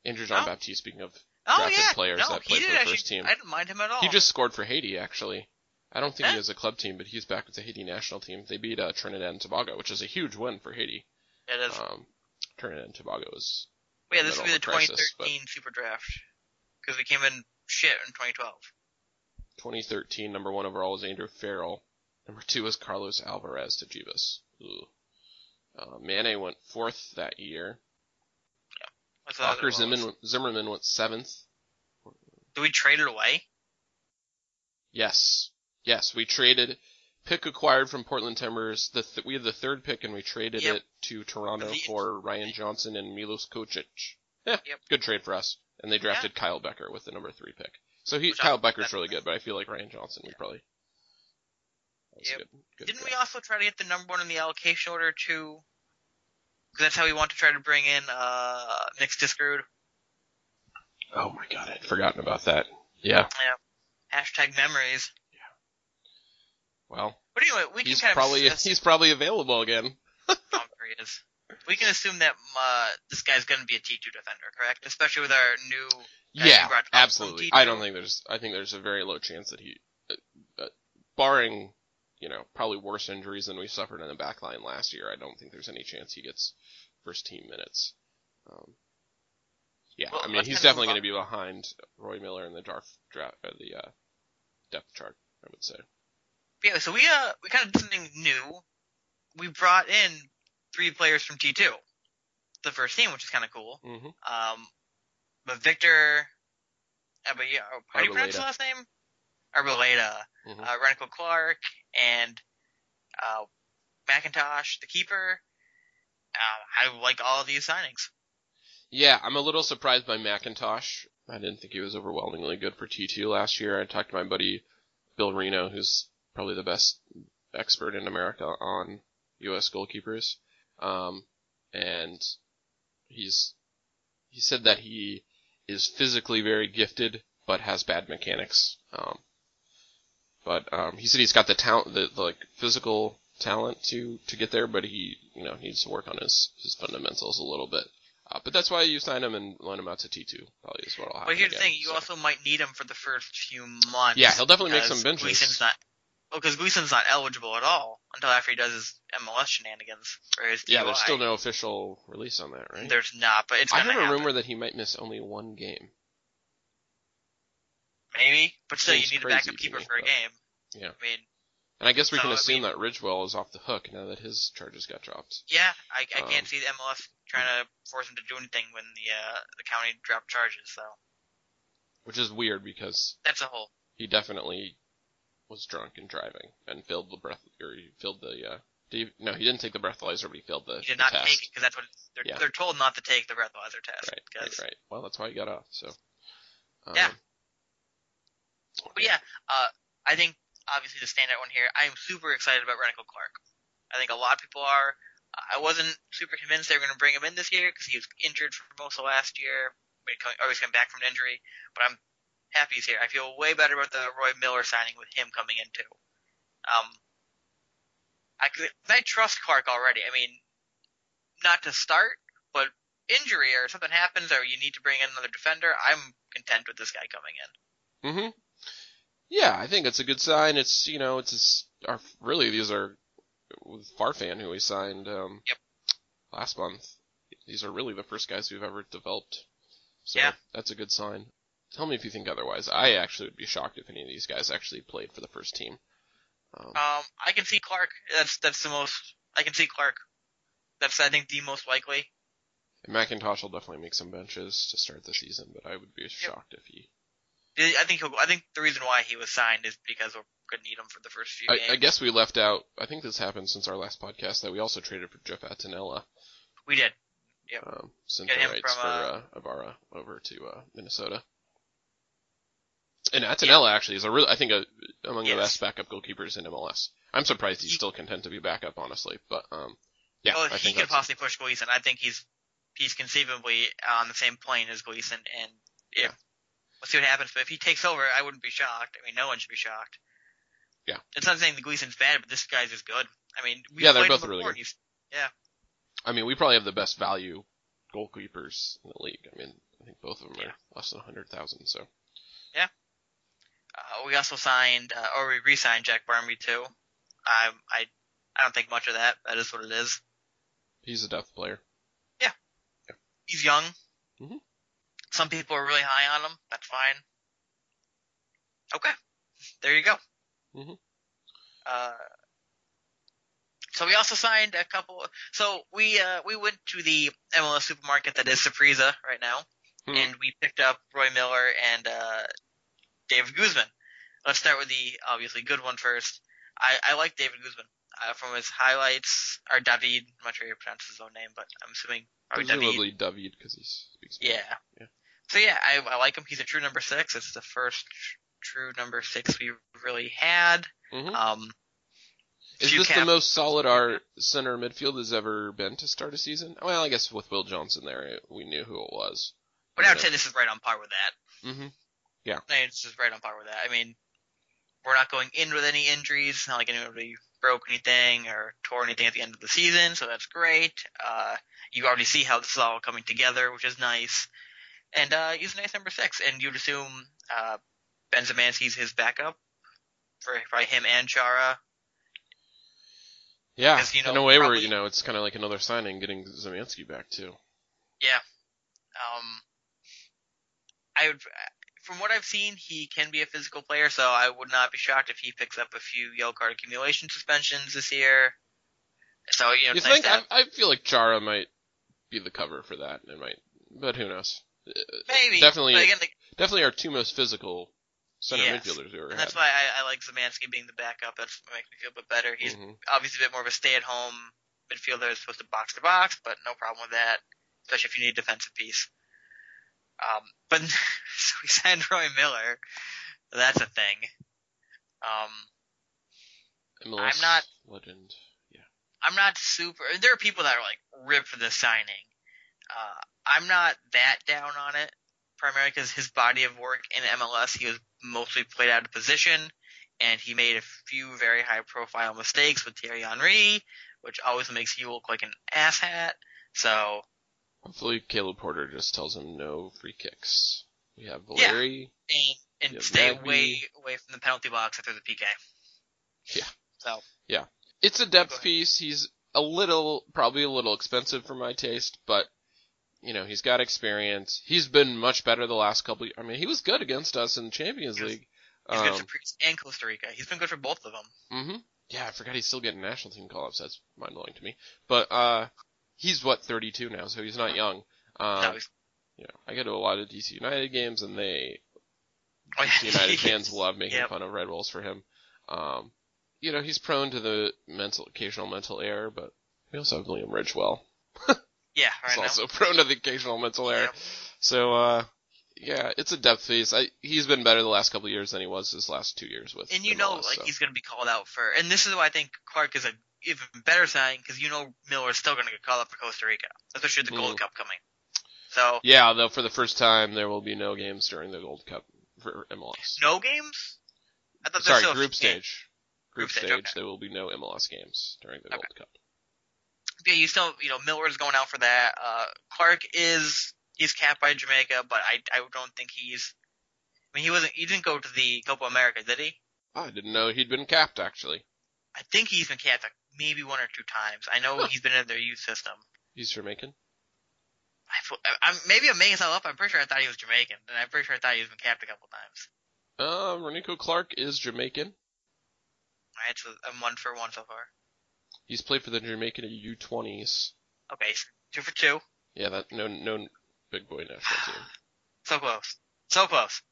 Andrew Jean- Oh. Baptiste. Speaking of, Oh Drafted yeah, players no, that played for the actually. first team. I didn't mind him at all. he just scored for Haiti actually. I don't think he has a club team, but he's back with the Haiti national team. They beat uh, Trinidad and Tobago, which is a huge win for Haiti. It is. Um, Trinidad and Tobago is yeah, this would be the middle of a crisis, 2013 Super Draft because we came in shit in 2012. 2013, number one overall was Andrew Farrell. Number two was Carlos Alvarez to. Ooh. Uh, Mane went fourth that year. What Walker. Zimmerman, Zimmerman went seventh. Did we trade it away? Yes. Yes, we traded pick acquired from Portland Timbers. The th- we had the third pick and we traded Yep. it to Toronto The- for Ryan Johnson and Milos Kocic. Yeah, Yep. good trade for us. And they drafted Kyle Bekker with the number three pick. So he Which Kyle Bekker's that- really good, but I feel like Ryan Johnson would probably. Yep. good, good Didn't we also try to get the number one in the allocation order too? Because that's how we want to try to bring in uh Nick Discrude. Oh my god, I'd forgotten about that. Yeah. Hashtag memories. Yeah. Well, But anyway, we can he's kind probably of he's probably available again. Oh, there he is. We can assume that uh, this guy's going to be a T2 defender, correct? Especially with our new. Yeah, we brought up from absolutely. I don't think there's. I think there's a very low chance that he, uh, uh, barring you know probably worse injuries than we suffered in the back line last year. I don't think there's any chance he gets first team minutes. Um, yeah, Well, I mean he's definitely going to be behind Roy Miller in the draft, draft uh, the uh, depth chart. I would say. Yeah, so we uh we kind of did something new. We brought in three players from T2, the first team, which is kind of cool. hmm Um, but Victor, uh, but yeah, how do you pronounce his last name? Arboleda, Mhm. uh, Rennico Clarke, and uh, McIntosh, the keeper. Uh, I like all of these signings. Yeah, I'm a little surprised by McIntosh. I didn't think he was overwhelmingly good for T2 last year. I talked to my buddy Bill Reno, who's probably the best expert in America on U.S. goalkeepers, um, and he's he said that he is physically very gifted, but has bad mechanics. Um, but um, he said he's got the talent, the, the like physical talent to to get there, but he you know needs to work on his his fundamentals a little bit. Uh, but that's why you sign him and loan him out to T2. Probably is what'll happen. But here's the thing: you so. also might need him for the first few months. Yeah, he'll definitely make some benches. Gleeson's not. Well, because Gleeson's not eligible at all until after he does his MLS shenanigans or his yeah, there's still no official release on that, right? There's not, but it's I heard a happen. rumor that he might miss only one game. Maybe, but still, you need a backup keeper me, for a game. Yeah. I mean, And I guess we So, can I assume mean- that Ridgewell is off the hook now that his charges got dropped. yeah, I, I Um, can't see the MLS trying to force him to do anything when the uh, the county dropped charges. So Which is weird because that's a whole. he definitely was drunk and driving and failed the breath or he failed the uh Dave, no, he didn't take the breathalyzer, but he failed the, He did the not test. take it because that's what they're, Yeah. they're told not to take the breathalyzer test. Right, 'cause- right, right. Well, that's why he got off. So, um, Yeah. But yeah, uh, I think obviously the standout one here. I'm super excited about Rennico Clarke. I think a lot of people are. I wasn't super convinced they were going to bring him in this year because he was injured for most of last year. But he co- always came back from an injury. But I'm happy he's here. I feel way better about the Roy Miller signing with him coming in too. Um, I could, I trust Clarke already. I mean, not to start, but injury or something happens or you need to bring in another defender. I'm content with this guy coming in. hmm Yeah, I think it's a good sign. It's you know, it's just, our really these are with Farfan who we signed um Yep. last month. These are really the first guys we've ever developed. So Yeah. that's a good sign. Tell me if you think otherwise. I actually would be shocked if any of these guys actually played for the first team. Um, Um, I can see Clarke. That's that's the most. I can see Clarke. That's I think the most likely. McIntosh will definitely make some benches to start the season, but I would be shocked if he. I think he'll, I think the reason why he was signed is because we're gonna need him for the first few I, games. I guess we left out. I think this happened since our last podcast that we also traded for Jeff Attinella. we did. Yep. um, sent Get the him rights from, for uh, uh, Ibarra over to uh, Minnesota. And Attinella actually is a real, I think, a, among the best backup goalkeepers in MLS. I'm surprised he's He- still content to be backup, honestly. But um, yeah, oh, I he think could possibly push Gleeson. I think he's he's conceivably on the same plane as Gleeson, and if Yeah. we'll see what happens. But if he takes over, I wouldn't be shocked. I mean, no one should be shocked. Yeah. It's not saying the Gleeson's bad, but this guy's just good. I mean, we Yeah, they're both really good. he's- I mean, we probably have the best value goalkeepers in the league. I mean, I think both of them Yeah. are less than 100,000. So Uh, we also signed, uh, or we re-signed Jack Barmby too. I, I, I don't think much of that. That is what it is. he's a depth player. Yeah. He's young. Mhm. Some people are really high on him. That's fine. Okay, there you go. Mhm. Uh, so we also signed a couple. So we uh, we went to the MLS supermarket that is Saprissa right now, Hmm. and we picked up Roy Miller and uh, David Guzman. Let's start with the obviously good one first. I, I like David Guzman. Uh, from his highlights, or David, I'm not sure how you pronounce his own name, but I'm assuming probably David. Presumably David because he speaks. Spanish. Yeah. Yeah. So yeah, I, I like him. He's a true number six. It's the first tr- true number six we really had. Mhm. Um, Is this the most solid our center midfield has ever been to start a season? Well, I guess with Will Johnson there, we knew who it was. but I would say this is right on par with that. Mm-hmm. Mean, it's just right on par with that. I mean, we're not going in with any injuries. It's not like anybody broke anything or tore anything at the end of the season, so that's great. Uh, you already see how this is all coming together, which is nice. And uh, he's a nice number six, and you'd assume uh, Ben Zemanski's his backup for probably him and Chara. Yeah, you in a way where probably- you know it's kind of like another signing, getting Zemanski back too. Yeah, um, I would, from what I've seen, he can be a physical player, so I would not be shocked if he picks up a few yellow card accumulation suspensions this year. So you know, You think? I, I feel like Chara might be the cover for that. It might, but who knows? Uh, maybe definitely- again, Definitely our two most physical center Yes. midfielders and had. that's why I, I like Zemanski being the backup. That's what makes me feel a bit better. He's Mhm. obviously a bit more of a stay-at-home midfielder as opposed to box to box, but no problem with that, especially if you need a defensive piece. Um, but so we signed Roy Miller. That's a thing. Um, MLS I'm not- legend. I'm not super. There are people that are like ripped for the signing. Uh, I'm not that down on it, primarily because his body of work in MLS, he was mostly played out of position, and he made a few very high-profile mistakes with Thierry Henry, which always makes you look like an asshat. So Hopefully, Caleb Porter just tells him no free kicks. We have Yeah. Valeri. and and stay Nagbe. way away from the penalty box after the PK. Yeah. So Yeah. It's a depth piece. He's a little, probably a little expensive for my taste, but you know he's got experience. He's been much better the last couple. I mean, he was good against us in the Champions He was- League. he's good Um, for Greece and Costa Rica. He's been good for both of them. Mm-hmm. Yeah, I forgot he's still getting national team call-ups. That's mind blowing to me. But uh, he's what 32 now, so he's not young. Um, no, you know, I go to a lot of DC United games, and they oh, DC United fans love making Yep. fun of Red Bulls for him. Um, you know, he's prone to the mental, occasional mental error, but we also have William Ridgewell. Yeah, He's right now. also prone to the occasional mental error. Yep. So, uh, yeah, it's a depth piece. I, he's been better the last couple of years than he was his last two years with. And you MLS, know, like so. he's going to be called out for, and this is why I think Clarke is a even better signing because you know Miller is still going to get called up for Costa Rica, especially with the Gold. Cup coming. So Yeah, though for the first time there will be no games during the Gold Cup for MLS. no games. I thought Sorry, still group stage. Group Group stage, stage. okay. There will be no MLS games during the Okay. Gold Cup. Yeah, you still, you know, Miller is going out for that. Uh, Clarke is he's capped by Jamaica, but I I don't think he's. I mean, he wasn't. He didn't go to the Copa America, did he? Oh, I didn't know he'd been capped actually. I think he's been capped maybe one or two times. I know he's been in their youth system. He's Jamaican. I, I, I'm maybe I'm making stuff up. I'm pretty sure I thought he was Jamaican, and I'm pretty sure I thought he was been capped a couple times. Uh, Rennico Clarke is Jamaican. All right, so I'm one for one so far. He's played for the Jamaican U20s. Okay, so two for two. Yeah, that no no big boy national team. So close. So close.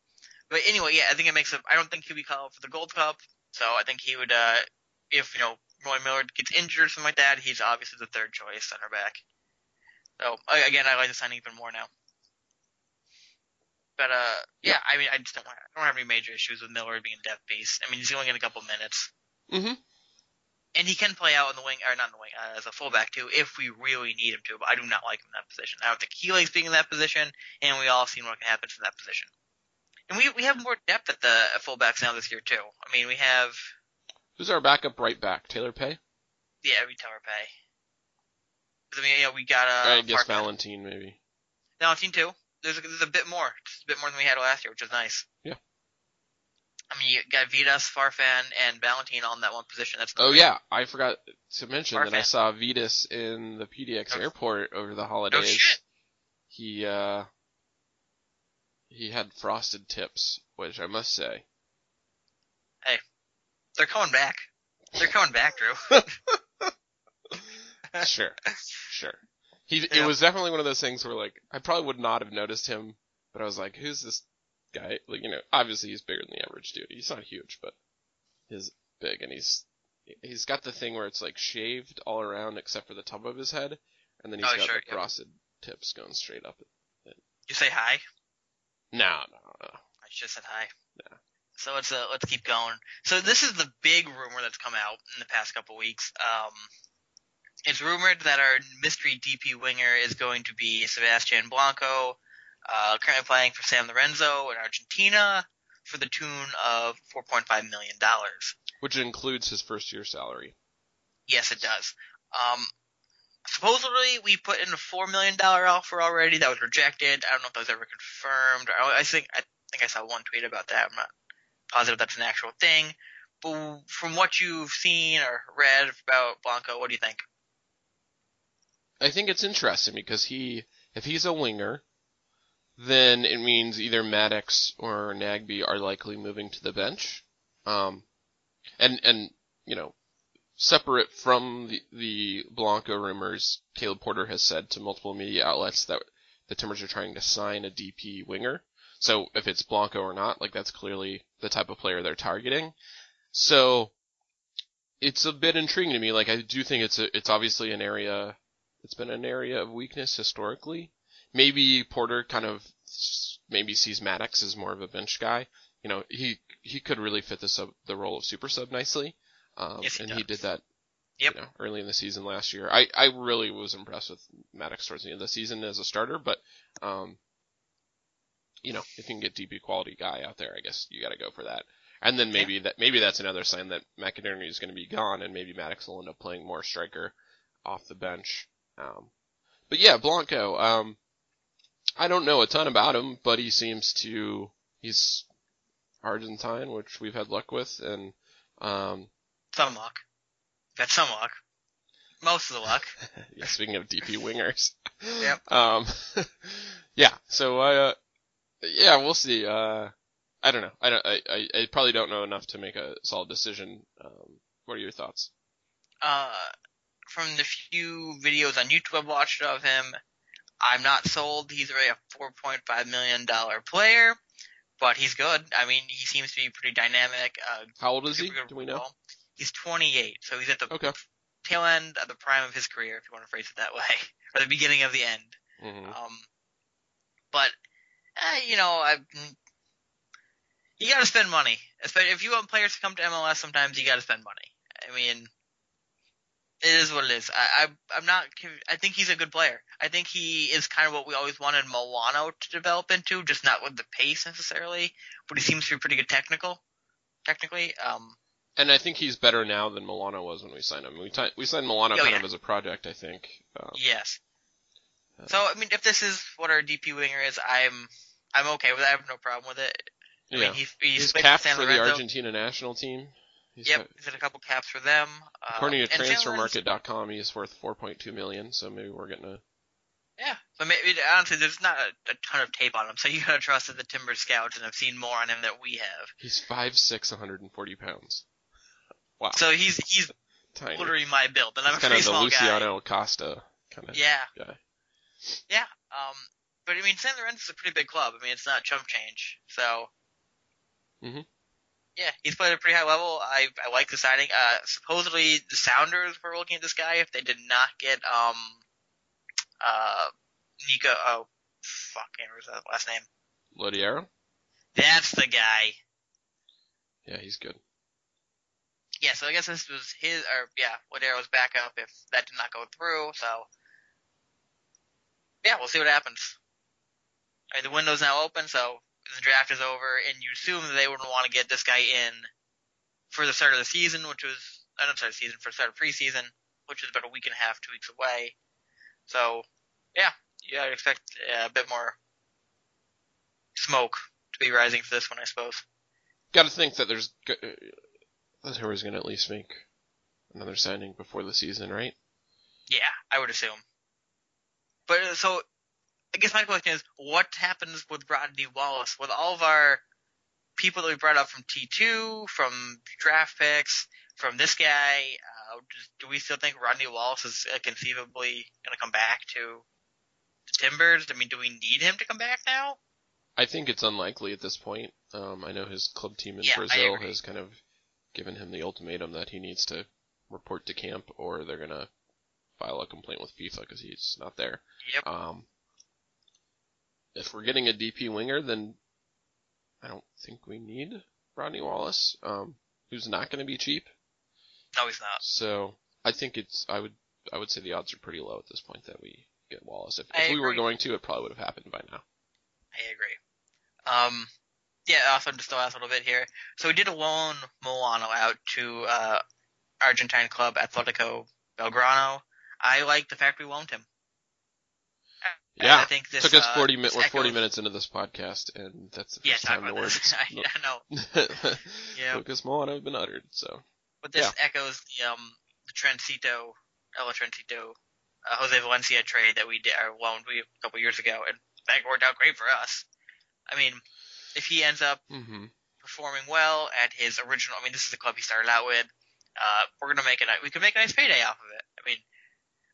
But anyway, yeah, I think it makes him. I don't think he'd be called for the Gold Cup. So I think he would, uh, if, you know, Roy Miller gets injured or something like that, he's obviously the third choice center back. So, again, I like the signing even more now. But, uh, yeah, I mean, I just don't, I don't have any major issues with Miller being a depth piece. I mean, he's only in a couple minutes. Mm-hmm. And he can play out in the wing, or not in the wing, uh, as a fullback too, if we really need him to. But I do not like him in that position. I don't think he likes being in that position, and we all seen what can happen in that position. And we we have more depth at the at fullbacks now this year too. I mean, we have Who's our backup right back? Taylor Peay? yeah, we Taylor Peay. I mean, you know, we got uh, I guess Farfan. Valentin maybe. Valentin too. There's a, there's a bit more, just a bit more than we had last year, which is nice. Yeah. I mean, you got Vitas, Farfan, and Valentin all in that one position. That's Oh great. yeah, I forgot to mention that I saw Vitas in the PDX Oh. airport over the No holidays. shit. He uh he had frosted tips, which I must say. They're coming back. They're coming back, Drew. Sure, sure. He Yeah. it was definitely one of those things where like I probably would not have noticed him, but I was like, who's this guy? Like you know, obviously he's bigger than the average dude. He's not huge, but he's big and he's he's got the thing where it's like shaved all around except for the top of his head, and then he's Oh, got sure, the frosted tips going straight up. You say hi. No, no, no. I just said hi. Yeah. So let's uh, let's keep going. So this is the big rumor that's come out in the past couple weeks. Um, it's rumored that our mystery DP winger is going to be Sebastian Blanco, uh, currently playing for San Lorenzo in Argentina for the tune of 4.5 million dollars. Which includes his first year salary. Yes, it does. Um, supposedly we put in a four million dollar offer already that was rejected. I don't know if that was ever confirmed. I I think I think I saw one tweet about that. I'm not positive that's an actual thing. But from what you've seen or read about Blanco, what do you think? I think it's interesting because he, if he's a winger, then it means either Mattocks or Nagbe are likely moving to the bench. Um, and, and, you know, separate from the, the Blanco rumors, Caleb Porter has said to multiple media outlets that the Timbers are trying to sign a DP winger. So if it's Blanco or not, like that's clearly the type of player they're targeting. So it's a bit intriguing to me. Like I do think it's a, it's obviously an area, it's been an area of weakness historically. Maybe Porter kind of maybe sees Mattocks as more of a bench guy. You know, he he could really fit the sub the role of super sub nicely. Um, Yes, he and he did that. Yep. You know, early in the season last year. I I really was impressed with Mattocks towards the end of the season as a starter, but um, you know, if you can get DP quality guy out there, I guess you got to go for that. And then maybe that maybe that's another sign that McInerney is going to be gone, and maybe Mattocks will end up playing more striker off the bench. Um, but yeah, Blanco. Um, I don't know a ton about him, but he seems to he's Argentine, which we've had luck with, and um, Some luck. Got some luck. Most of the luck. yeah, speaking of DP wingers. Yep. Um, yeah. So, uh, yeah, we'll see. Uh, I don't know. I don't. I, I, I probably don't know enough to make a solid decision. Um, what are your thoughts? Uh, from the few videos on YouTube I've watched of him, I'm not sold. He's really a 4.5 million dollar player, but he's good. I mean, he seems to be pretty dynamic. Uh, How old is he? Do we know? He's 28, so he's at the Okay. tail end of the prime of his career, if you want to phrase it that way, or the beginning of the end. hmm Um, but eh, you know, I you got to spend money. Especially if you want players to come to MLS, sometimes you got to spend money. I mean, it is what it is. I, I I'm not. I think he's a good player. I think he is kind of what we always wanted Melano to develop into, just not with the pace necessarily. But he seems to be pretty good technical. Technically, um, And I think he's better now than Melano was when we signed him. We ti- we signed Melano Oh, kind yeah. of as a project, I think. Um, yes. uh, So I mean, if this is what our DP winger is, I'm I'm okay with it. I have no problem with it. I yeah. mean, he, he's, he's capped for the Argentina national team. He's Yep, got- he's had a couple caps for them. Uh, according to Lorenzo- Transfermarkt.com, he's worth 4.2 million. So maybe we're getting a Yeah, but maybe honestly, there's not a, a ton of tape on him, so you gotta trust that the Timber scouts and have seen more on him than we have. He's 5'6", 140 pounds. Wow. So he's he's Tiny. literally my build, and I'm He's a kind of the small Luciano Acosta kind of guy. Yeah, guy. yeah. Um, but I mean, San Lorenzo's a pretty big club. I mean, it's not chump change. So. Mhm. Yeah, he's played at a pretty high level. I I like the signing. Uh, supposedly the Sounders were looking at this guy if they did not get um, uh, Nico. Oh, fuck, what was that last name? Lodeiro? That's the guy. Yeah, he's good. yeah, so I guess this was his, or yeah, Lodeiro's backup if that did not go through. So yeah, we'll see what happens. Right, the window's now open, so the draft is over, and you assume that they wouldn't want to get this guy in for the start of the season, which was uh, not start the season for the start of preseason, which is about a week and a half, two weeks away. So yeah, you gotta expect uh, a bit more smoke to be rising for this one, I suppose. Got to think that there's g- uh, that Hurry's going to at least make another signing before the season, right? Yeah, I would assume. But uh, so, I guess my question is, what happens with Rodney Wallace with all of our people that we brought up from T2, from draft picks, from this guy? Uh, do we still think Rodney Wallace is uh, conceivably going to come back to the Timbers? I mean, do we need him to come back now? I think it's unlikely at this point. Um, I know his club team in Yeah, Brazil has kind of given him the ultimatum that he needs to report to camp or they're gonna file a complaint with FIFA because he's not there. Yep. Um, if we're getting a DP winger, then I don't think we need Rodney Wallace, um, who's not going to be cheap. No, he's not. So I think it's I would I would say the odds are pretty low at this point that we get Wallace. If, if we were going to, it probably would have happened by now. I agree. Um, yeah, also just the last little bit here. So we did loan Melano out to uh, Argentine club Atletico Belgrano. I like the fact we loaned him. Yeah, I think this Took us uh, forty minutes. We're forty minutes into this podcast, and that's the Yeah, first talk time the words. I, I know, Yeah. Lucas Melano have been uttered. So but this echoes the um the Trencito, El Trencito, uh, Jose Valencia trade that we did, or loaned we a couple years ago, and that worked out great for us. I mean, if he ends up hmm performing well at his original. I mean, this is the club he started out with. Uh, we're gonna make it. We could make a nice payday off of it. I mean,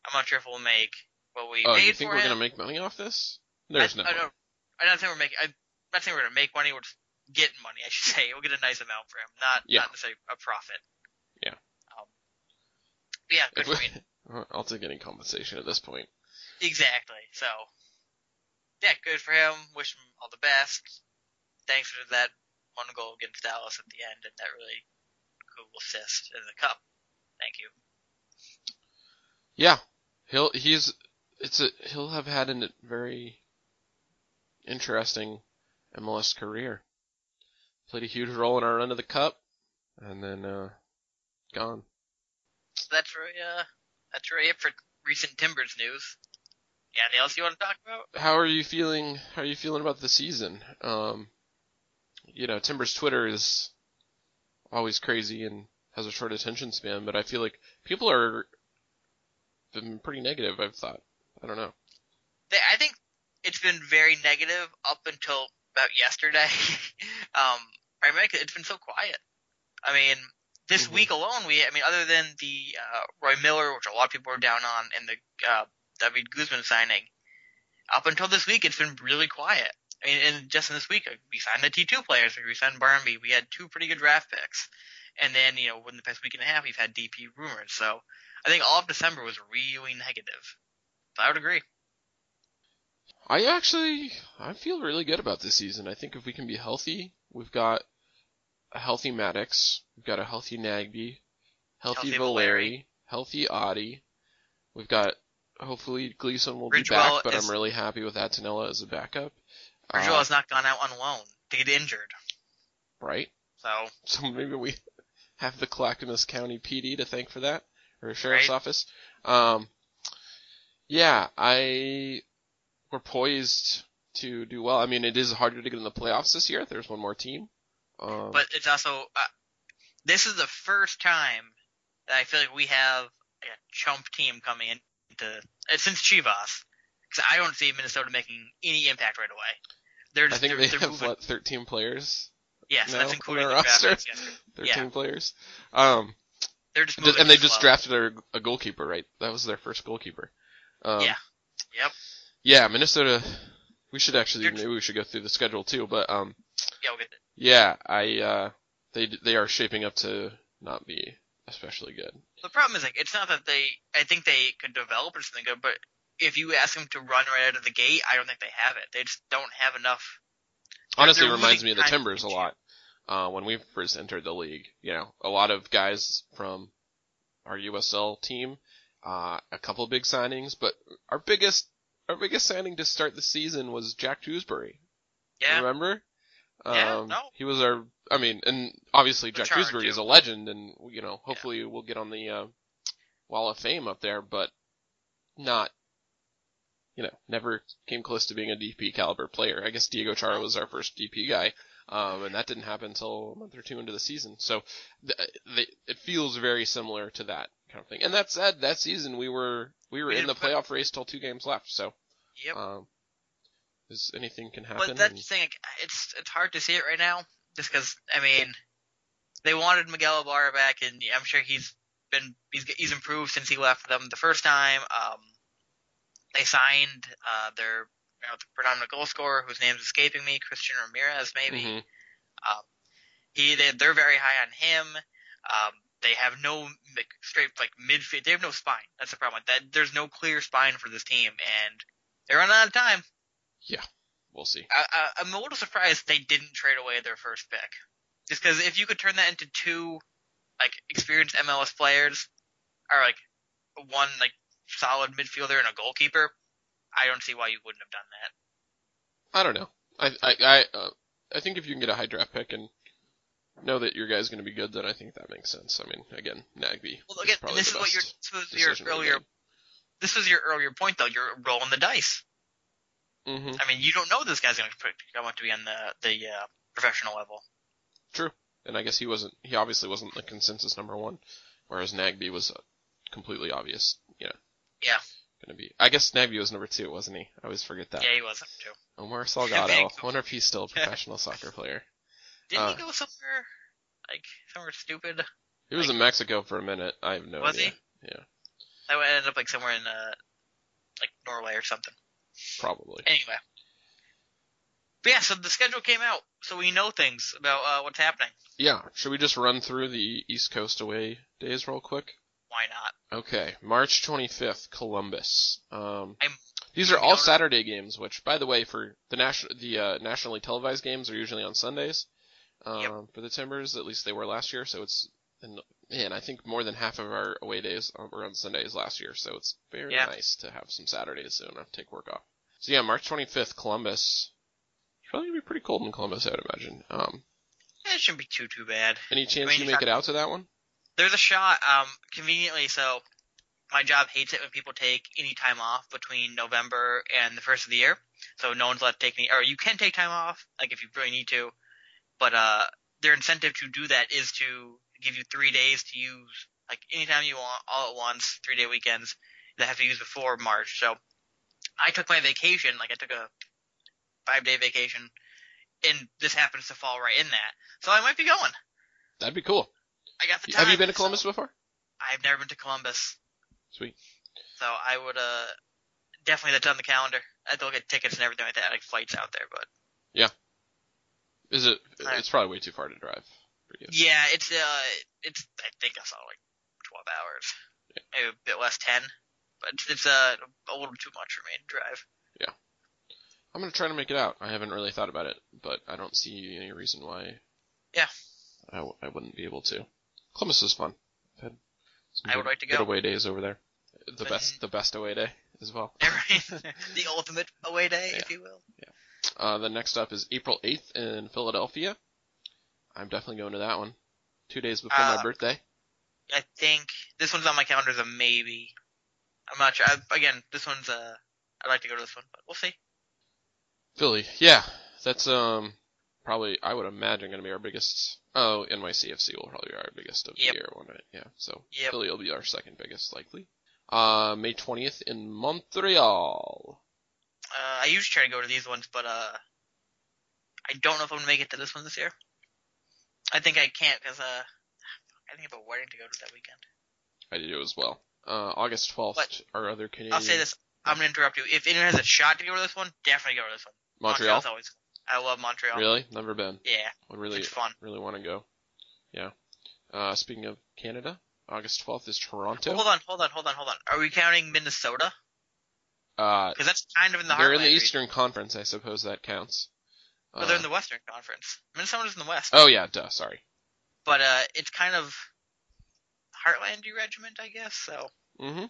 I'm not sure if we'll make what we oh, paid you think for we're him. gonna make money off this? There's I, no. I don't. I'm not saying we're making. I'm not saying we're gonna make money. We're just getting money. I should say we'll get a nice amount for him, not Yeah. not necessarily a profit. Yeah. Um. yeah. Good If we- for. I'll take any compensation at this point. Exactly. So. Yeah, good for him. Wish him all the best. Thanks for that one goal against Dallas at the end, and that really cool assist in the cup. Thank you. Yeah, he'll he's it's a he'll have had a very interesting MLS career. Played a huge role in our run to the cup, and then uh, gone. So that's really uh that's really it for recent Timbers news. Yeah, anything else you want to talk about? How are you feeling? How are you feeling about the season? Um, you know, Timbers Twitter is always crazy and has a short attention span, but I feel like people are been pretty negative. I've thought. I don't know. They, I think it's been very negative up until about yesterday. um, primarily it's been so quiet. I mean, this Mhm. week alone, we I mean, other than the uh, Roy Miller, which a lot of people are down on, and the uh, David Guzman signing, up until this week, it's been really quiet. I mean, and just in this week, uh, we signed the T2 players. We signed Barmby. We had two pretty good draft picks. And then, you know, within the past week and a half, we've had DP rumors. So I think all of December was really negative. I would agree. I actually I feel really good about this season. I think if we can be healthy, we've got a healthy Mattocks, we've got a healthy Nagbe, healthy, Healthy Valeri, Valeri. healthy Adi. We've got hopefully Gleeson will Ridgewell be back, but is- I'm really happy with Attinella as a backup. Virgil Uh, has not gone out on loan to get injured. right? So So maybe we have the Clackamas County PD to thank for that, or Sheriff's Right. Office. Um, yeah, I we're poised to do well. I mean, it is harder to get in the playoffs this year. There's one more team. Um, but it's also uh, this is the first time that I feel like we have a chump team coming into uh, since Chivas. Because I don't see Minnesota making any impact right away. They're just, I think they're, they they're have moving. what 13 players, yeah, so now that's including their draft roster? 13 Yeah. players. Um, They're just moving and they slow. just drafted a, a goalkeeper, right? That was their first goalkeeper. Um, Yeah. Yep. Yeah, Minnesota. We should actually maybe we should go through the schedule too, but um, Yeah, we'll Yeah, I uh they they are shaping up to not be especially good. the problem is like it's not that they. I think they could develop or something good, but if you ask them to run right out of the gate, I don't think they have it. They just don't have enough. Honestly, it reminds me of the Timbers a lot. Uh when we first entered the league, you know, a lot of guys from our USL team, uh a couple big signings, but our biggest our biggest signing to start the season was Jack Jewsbury. Yeah. Remember? Yeah, Um, no. He was our, I mean, and obviously Jack Jewsbury too. is a legend, and you know, hopefully we'll get on the uh, Wall of Fame up there, but not, you know, never came close to being a DP caliber player. I guess Diego Chara was our first DP guy, um, and that didn't happen until a month or two into the season. So th- th- it feels very similar to that kind of thing. And that said, that season we were we were We in the playoff race till two games left. So Yep. um, is anything can happen. But that's and- the thing. It's it's hard to see it right now, just because I mean, they wanted Miguel Ibarra back, and I'm sure he's been he's he's improved since he left them the first time. Um, they signed uh their you know the predominant goal scorer whose name's escaping me, Christian Ramirez, maybe. Mhm. Um, he they, they're very high on him. Um, they have no like, straight like midfield. They have no spine. That's the problem. That there's no clear spine for this team, and they're running out of time. Yeah, we'll see. I, I'm a little surprised they didn't trade away their first pick, just because if you could turn that into two like experienced MLS players, or like one like solid midfielder and a goalkeeper, I don't see why you wouldn't have done that. I don't know. I I I, uh, I think if you can get a high draft pick and know that your guy's going to be good, then I think that makes sense. I mean, again, Nagbe. Well, again, probably this is what your this was your earlier this was your earlier point though. You're rolling the dice. Mm-hmm. I mean, you don't know this guy's going to up to be on the the uh, professional level. True. And I guess he wasn't. He obviously wasn't the consensus number one, whereas Nagbe was uh, completely obvious. You know. Yeah. Going to be. I guess Nagbe was number two, wasn't he? I always forget that. Yeah, he wasn't too. Omar Salgado. I wonder if he's still a professional soccer player. Didn't Uh, he go somewhere like somewhere stupid? He was Like- in Mexico for a minute. I have no Was idea. Was he? Yeah, I ended up like somewhere in uh like Norway or something. probably. Anyway. But yeah, so the schedule came out, so we know things about uh, what's happening. Yeah. Should we just run through the East Coast away days real quick? Why not? Okay, March 25th, Columbus. Um, I'm- these are all Saturday games, which, by the way, for the national the uh, nationally televised games are usually on Sundays. Um, Yep. For the Timbers, at least they were last year. So it's and man, I think more than half of our away days were on Sundays last year. So it's very nice to have some Saturdays so I don't have to take work off. So yeah, March 25th, Columbus. It's probably gonna be pretty cold in Columbus, I would imagine. Um, It shouldn't be too too bad. any chance mean, you make I- it out to that one? There's a shot, um, conveniently so my job hates it when people take any time off between November and the first of the year. So no one's allowed to take any or you can take time off, like if you really need to. But uh their incentive to do that is to give you three days to use like anytime you want, all at once, three day weekends that have to use before March. So I took my vacation, like I took a five day vacation and this happens to fall right in that. So I might be going. That'd be cool. I got the time. Have you been to so- Columbus before? I've never been to Columbus. Sweet. So I would uh definitely that's on the calendar. I have to look at tickets and everything like that, like flights out there. But Is it? It's probably way too far to drive for you. yeah, it's uh it's I think I saw like twelve hours, maybe a bit less ten, but it's, uh a little too much for me to drive. Yeah, I'm gonna try to make it out. I haven't really thought about it, but I don't see any reason why. Yeah. I, w- I wouldn't be able to. Columbus is fun. I've had some I would good- like to good go. away days over there. The But- best, the best away day as well. the ultimate away day, if you will. Uh, the next up is April 8th in Philadelphia. I'm definitely going to that one. Two days before my Uh, birthday. I think this one's on my calendar as a maybe. I'm not sure. I, again, this one's uh I'd like to go to this one, but we'll see. Philly, yeah, that's um probably I would imagine going to be our biggest. Oh, NYCFC will probably be our biggest of Yep. the year, won't it? Yeah, so Yep. Philly will be our second biggest likely. Uh, May 20th in Montreal. Uh, I usually try to go to these ones, but uh, I don't know if I'm gonna make it to this one this year. I think I can't because uh, I think I have a wedding to go to that weekend. I do as well. Uh, August 12th, But- our other Canadian. I'll say this: I'm gonna interrupt you. If anyone has a shot to go to this one, definitely go to this one. Montreal. Montreal's always. I love Montreal. Really? Never been. Yeah, Would really, it's fun. really want to go. Yeah. Uh, speaking of Canada, August 12th is Toronto. Hold on, hold on, hold on, hold on. Are we counting Minnesota? Uh, Because that's kind of in the they're in the region. Eastern Conference. I suppose that counts. But they're Uh, in the Western Conference. Minnesota's in the West. oh yeah, duh. Sorry. But uh, it's kind of Heartlandy regiment, I guess. So hmm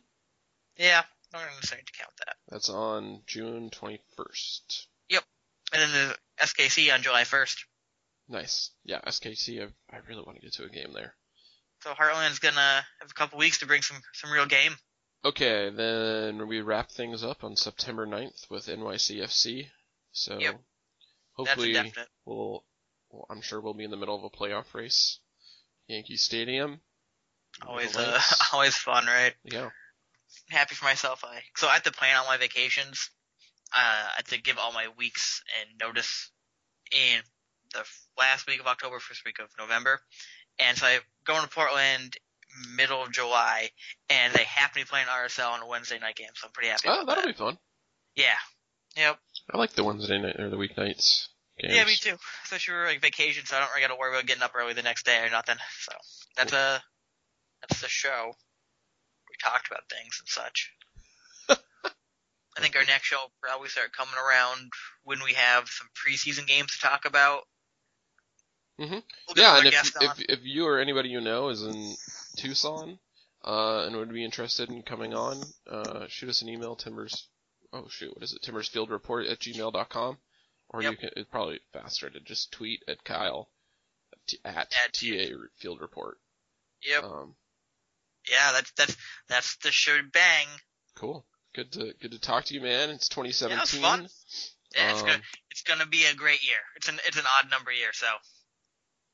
yeah, I'm not necessarily to count that. That's on June 21st. Yep, And then the SKC on July 1st. Nice. Yeah, SKC. I, I really want to get to a game there. So Heartland's gonna have a couple weeks to bring some some real game. Okay, then we wrap things up on September 9th with NYCFC. So Yep. hopefully That's definite. we'll, well, I'm sure we'll be in the middle of a playoff race. Yankee Stadium. Always uh, always fun, right? Yeah. Happy for myself. I so I have to plan all my vacations. Uh, I have to give all my weeks and notice in the last week of October, first week of November, and so I going to Portland middle of July, and they happen to be playing RSL on a Wednesday night game, so I'm pretty happy. Oh, that'll that. be fun. Yeah. Yep. I like the Wednesday night or the weeknights games. Yeah, me too. Especially for like vacation, so I don't really got to worry about getting up early the next day or nothing. So that's a That's the show. We talked about things and such. I think our next show will probably start coming around when we have some preseason games to talk about. Mhm. We'll Yeah, and if, if if you or anybody you know is in Tucson, uh, and would be interested in coming on, uh, shoot us an email, timbers, oh shoot, what is it, timbersfieldreport at gmail.com, or Yep. you can, it's probably faster to just tweet at Kyle, t- at, At TA Field Report. yep. Um, yeah, that's that's that's the shebang. cool. Good to, good to talk to you, man. It's 2017. Yeah, it was fun. Yeah, it's Um, gonna it's gonna be a great year. It's an it's an odd number year, so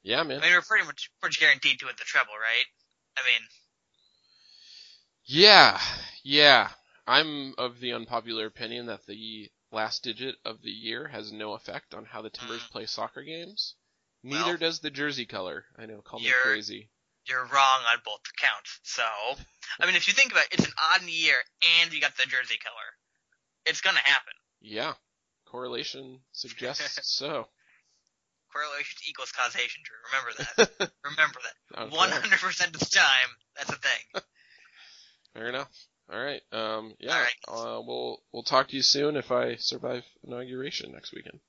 Yeah, man. I mean we're pretty much pretty much guaranteed to win the treble, right? I mean, Yeah, yeah. I'm of the unpopular opinion that the last digit of the year has no effect on how the Timbers mm. play soccer games. Neither Well- does the jersey color. I know, call me crazy. you're wrong on both counts. So, I mean, if you think about it, it's an odd year, and you got the jersey color. It's gonna happen. Yeah, correlation suggests so. Correlation equals causation. Drew, remember that. remember that. One hundred percent of the time, that's a thing. Fair enough. All right. Um. Yeah. All right. Uh. We'll we'll talk to you soon if I survive inauguration next weekend.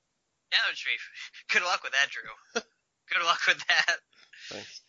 Yeah, that's Good luck with that, Drew. Good luck with that. Thanks.